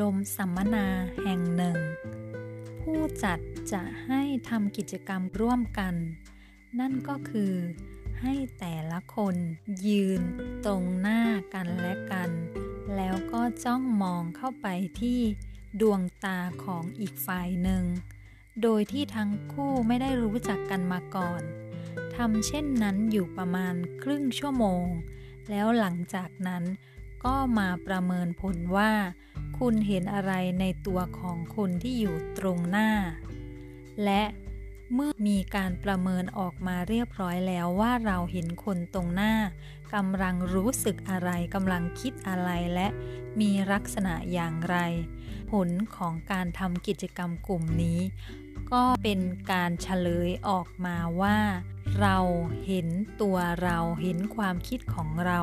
ลมสัมมนาแห่งหนึ่ง ผู้จัดจะให้ทำกิจกรรมร่วมกัน นั่นก็คือให้แต่ละคนยืนตรงหน้ากันและกัน แล้วก็จ้องมองเข้าไปที่ดวงตาของอีกฝ่ายหนึ่ง โดยที่ทั้งคู่ไม่ได้รู้จักกันมาก่อนทำเช่นนั้นอยู่ประมาณครึ่งชั่วโมง แล้วหลังจากนั้น ก็มาประเมินผลว่า คุณเห็นอะไรในตัวของคนที่อยู่ตรงหน้า และเมื่อมีการประเมินออกมาเรียบร้อยแล้วว่าเราเห็นคนตรงหน้ากำลังรู้สึกอะไรกำลังคิดอะไรและมีลักษณะอย่างไร ผลของการทำกิจกรรมกลุ่มนี้ ก็เป็นการเฉลยออกมาว่า เราเห็นตัวเราเห็นความคิดของเรา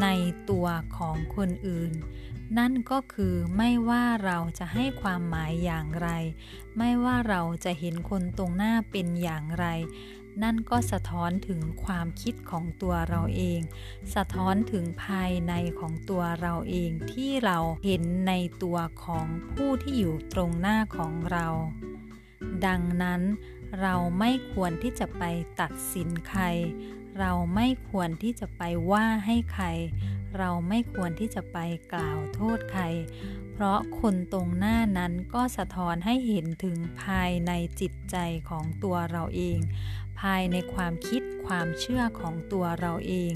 ในตัวของคนอื่น นั่นก็คือไม่ว่าเราจะให้ความหมายอย่างไร ไม่ว่าเราจะเห็นคนตรงหน้าเป็นอย่างไร นั่นก็สะท้อนถึงความคิดของตัวเราเอง สะท้อนถึงภายในของตัวเราเองที่เราเห็นในตัวของผู้ที่อยู่ตรงหน้าของเรา ดังนั้นเราไม่ควรที่จะไปตัดสินใคร เราไม่ควรที่จะไปว่าให้ใคร เราไม่ควรที่จะไปกล่าวโทษใคร เพราะคนตรงหน้านั้นก็สะท้อนให้เห็นถึงภายในจิตใจของตัวเราเอง ภายในความคิดความเชื่อของตัวเราเอง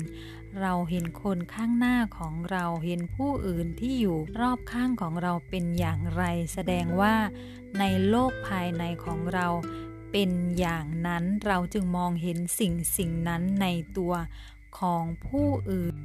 เราเห็นคนข้างหน้าของเราเห็นผู้อื่นที่อยู่รอบข้างของเราเป็นอย่างไร แสดงว่าในโลกภายในของเรา เป็นอย่างนั้นเราจึงมองเห็นสิ่งสิ่งนั้นในตัวของผู้อื่น